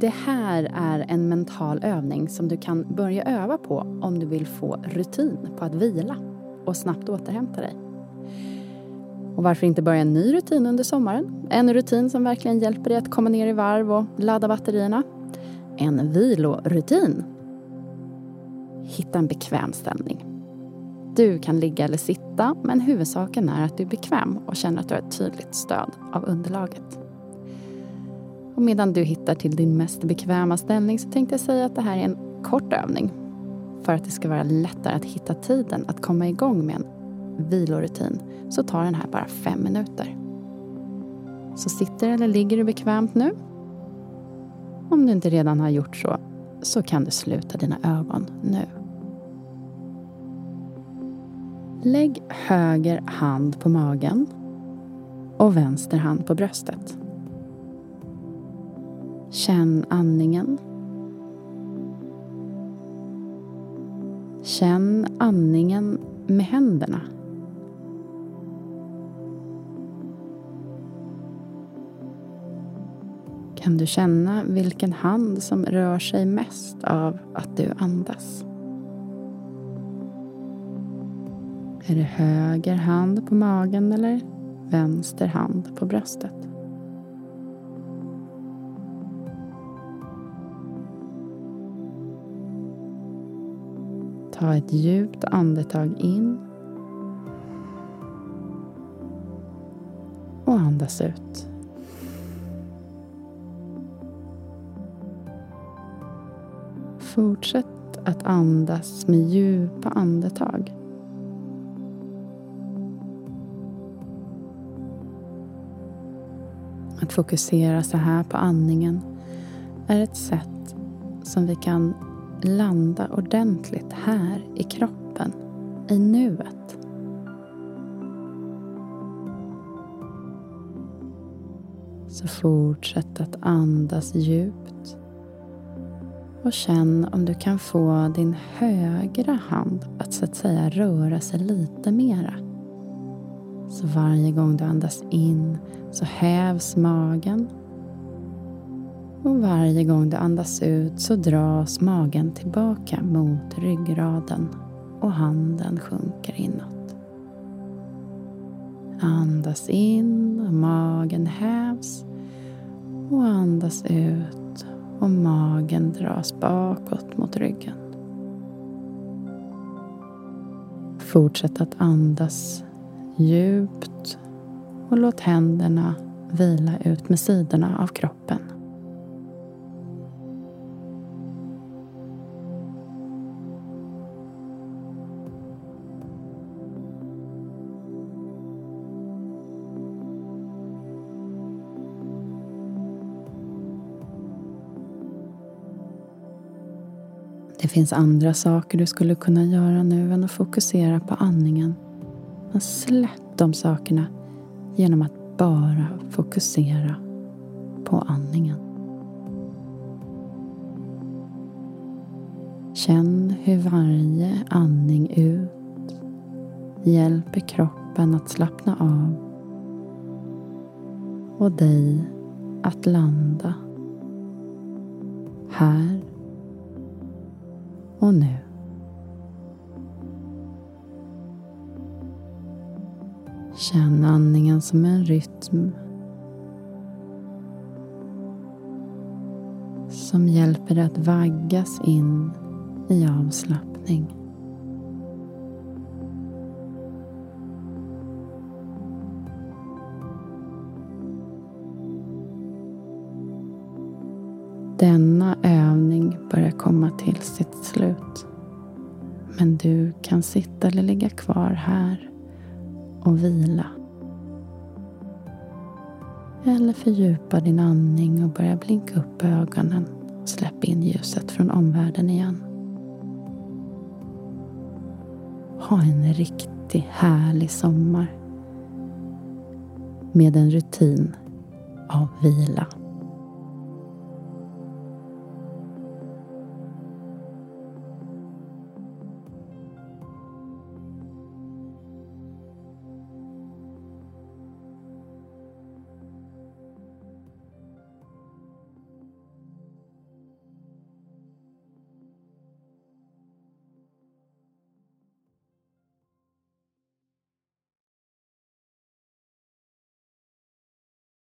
Det här är en mental övning som du kan börja öva på om du vill få rutin på att vila och snabbt återhämta dig. Och varför inte börja en ny rutin under sommaren? En rutin som verkligen hjälper dig att komma ner i varv och ladda batterierna. En vilorutin. Hitta en bekväm ställning. Du kan ligga eller sitta, men huvudsaken är att du är bekväm och känner att du har ett tydligt stöd av underlaget. Och medan du hittar till din mest bekväma ställning så tänkte jag säga att det här är en kort övning för att det ska vara lättare att hitta tiden att komma igång med en vilorutin så tar den här bara fem minuter. Så sitter eller ligger du bekvämt nu? Om du inte redan har gjort så, så kan du sluta dina ögon nu. Lägg höger hand på magen och vänster hand på bröstet. Känn andningen. Känn andningen med händerna. Kan du känna vilken hand som rör sig mest av att du andas? Är det höger hand på magen eller vänster hand på bröstet? Ta ett djupt andetag in och andas ut. Fortsätt att andas med djupa andetag. Att fokusera så här på andningen är ett sätt som vi kan landa ordentligt här i kroppen, i nuet. Så fortsätt att andas djupt och känn om du kan få din högra hand att så att säga röra sig lite mera. Så varje gång du andas in så hävs magen och varje gång du andas ut så dras magen tillbaka mot ryggraden och handen sjunker inåt. Andas in och magen hävs och andas ut och magen dras bakåt mot ryggen. Fortsätt att andas djupt och låt händerna vila ut med sidorna av kroppen. Det finns andra saker du skulle kunna göra nu än att fokusera på andningen. Men släpp de sakerna genom att bara fokusera på andningen. Känn hur varje andning ut hjälper kroppen att slappna av och dig att landa här och nu. Känn andningen som en rytm som hjälper dig att vaggas in i avslappning. Denna övning börjar komma till sitt slut. Men du kan sitta eller ligga kvar här och vila. Eller fördjupa din andning och börja blinka upp ögonen släpp in ljuset från omvärlden igen. Ha en riktigt härlig sommar med en rutin av vila.